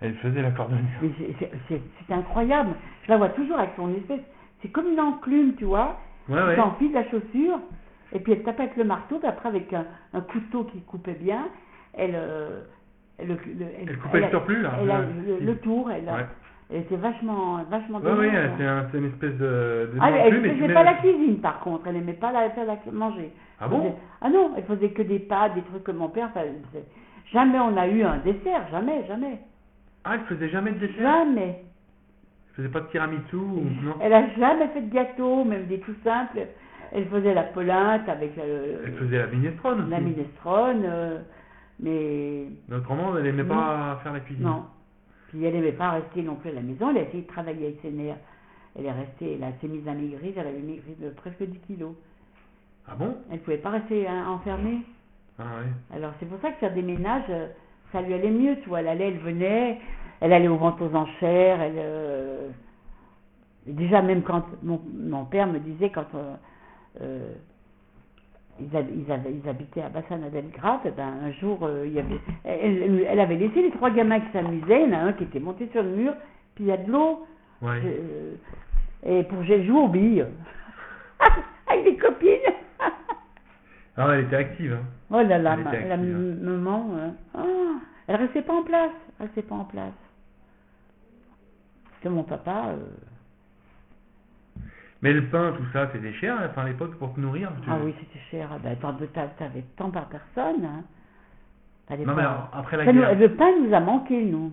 Elle faisait la cordonnière. Mais c'est- c'est- c'est c'est incroyable. Je la vois toujours avec son espèce. C'est comme une enclume, tu vois. Ouais, ouais. Elle enfile la chaussure, et puis elle tape avec le marteau, puis après avec un, un couteau qui coupait bien, elle. euh, elle, le- le- Elle coupait le a- surplus, là. Elle a le, le tour, elle, a- Ouais. elle était vachement, vachement ouais, douloureuse, c'est un- c'est une espèce de, de Ah, elle enclume, et tu faisait mets- pas la cuisine par contre, elle aimait pas la faire la manger. Ah Elle bon faisait- Ah non, elle faisait que des pâtes, des trucs comme mon père. jamais on a eu un dessert, jamais, jamais, Ah, elle faisait jamais de dessert jamais. Elle faisait pas de tiramisu ou non Elle a jamais fait de gâteau, même des tout simples. Elle faisait la polinte avec euh, Elle faisait la minestrone aussi. la minestrone, euh, mais Autrement, elle aimait pas faire la cuisine. non. Puis elle n'aimait pas rester non plus à la maison, elle a essayé de travailler avec ses nerfs. Elle est restée, elle s'est mise à maigrir, elle avait maigri de presque 10 kilos. Ah bon? Elle pouvait pas rester hein, enfermée. Ah ouais. Alors c'est pour ça que faire des ménages, euh, ça lui allait mieux, tu vois. Elle allait, elle venait, elle allait aux ventes aux enchères, elle... euh, Déjà même quand mon, mon père me disait quand euh, euh, ils, ils, avaient- ils habitaient à Bassana-Delgrave, eh ben, un jour euh, il y avait, elle, elle- avait laissé les trois gamins qui s'amusaient, il y en a un qui était monté sur le mur, puis il y a de l'eau, Ouais. et pour j'ai joué aux billes avec des copines. Ah, elle était active. Hein. Oh là là, ma- la hein. maman, euh, ah, elle restait pas en place, elle restait pas en place. Que mon papa, euh, Mais le pain, tout ça, c'était cher hein, enfin, à l'époque pour te nourrir. ah oui, c'était cher, ah ben, t'avais tant par personne. Hein. Non, mais alors, après la nous- guerre. le pain nous a manqué, nous.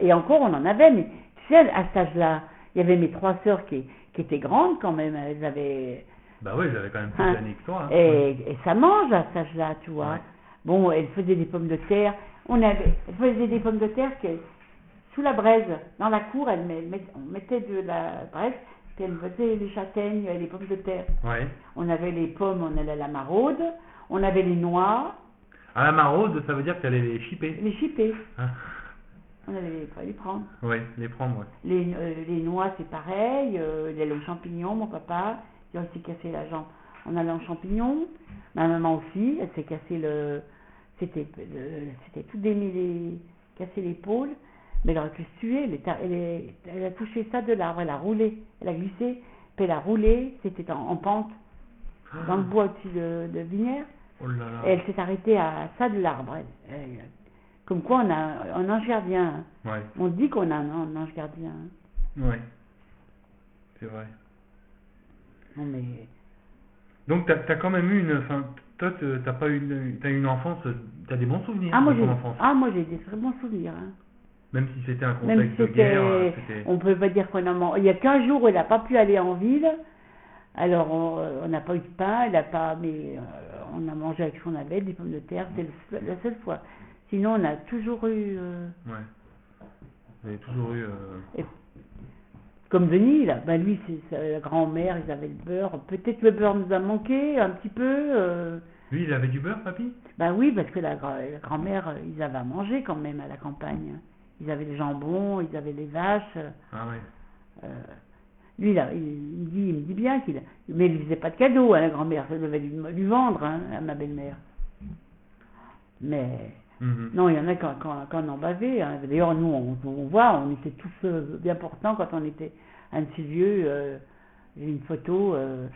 Et encore, on en avait, mais tu sais, à cet âge-là, il y avait mes trois sœurs qui, qui étaient grandes quand même, elles avaient... Bah oui, j'avais quand même plus Hein. d'années que toi. hein. Et, et ça mange à cet âge-là, tu vois. Ouais. Bon, elle faisait des pommes de terre. On avait, elle faisait des pommes de terre que, sous la braise, dans la cour, elle met- met- on mettait de la braise, puis elle faisait les châtaignes et les pommes de terre. Ouais. On avait les pommes, on allait à la maraude, on avait les noix, À la maraude, ça veut dire que t'allais les chipper. les chipper. Hein. On allait les, prendre. Ouais, les prendre, ouais. Les, euh, les noix, c'est pareil. Euh, il y a les champignons, mon papa, il a aussi cassé la jambe en allant aux champignons. Ma maman aussi, elle s'est cassé le. C'était le- c'était tout démêlé, cassé l'épaule. Mais elle aurait pu se tuer. Elle, est elle, est- elle a touché ça de l'arbre, elle a roulé. Elle a glissé, puis elle a roulé, c'était en, en pente, dans le bois au-dessus de, de Vinière. Oh là là. Et elle s'est arrêtée à ça de l'arbre. Comme quoi, on a un ange gardien. Ouais, On dit qu'on a un, un ange gardien. ouais. C'est vrai. Non, mais. Donc t'as as quand même eu une, enfin, toi te- t'as pas eu une, une enfance, t'as des bons souvenirs Ah, moi, de j'ai ton enfance. ah, moi, j'ai des très bons souvenirs. hein. Même si c'était un contexte de guerre, euh. On peut pas dire qu'on a mangé. Il y a 15 jours où elle n'a pas pu aller en ville. Alors, on euh, on n'a pas eu de pain, elle a pas. Mais euh, on a mangé avec ce qu'on avait, des pommes de terre, c'est la seule fois. Sinon, on a toujours eu. euh, Ouais. Vous avez toujours eu. euh, comme Denis, là. Ben, lui, c'est sa grand-mère, ils avaient le beurre. Peut-être le beurre nous a manqué un petit peu. euh, Lui, il avait du beurre, papy? Ben oui, parce que la, la grand-mère, ils avaient à manger quand même à la campagne. Ils avaient le jambon, ils avaient les vaches. euh, Ah ouais. euh, lui, là, il, il me dit, il me dit bien qu'il... Mais il ne faisait pas de cadeau à la grand-mère, ça devait lui, lui vendre, hein, à ma belle-mère. Mais Mhm. non, il y en a qui en- ont bavé. hein. D'ailleurs, nous, on, on voit, on était tous euh, bien portants quand on était à Anne-Sylvieux. euh, J'ai une photo... euh,